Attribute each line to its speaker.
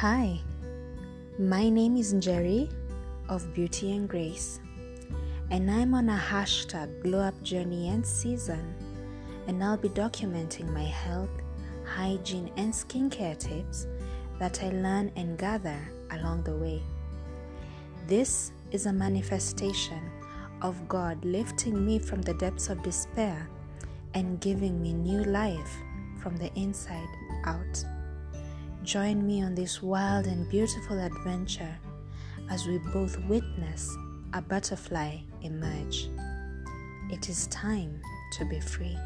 Speaker 1: Hi, my name is Njeri of Beauty and Grace, and I'm on a hashtag glow up journey and season, and I'll be documenting my health, hygiene, and skincare tips that I learn and gather along the way. This is a manifestation of God lifting me from the depths of despair and giving me new life from the inside out. Join me on this wild and beautiful adventure as we both witness a butterfly emerge. It is time to be free.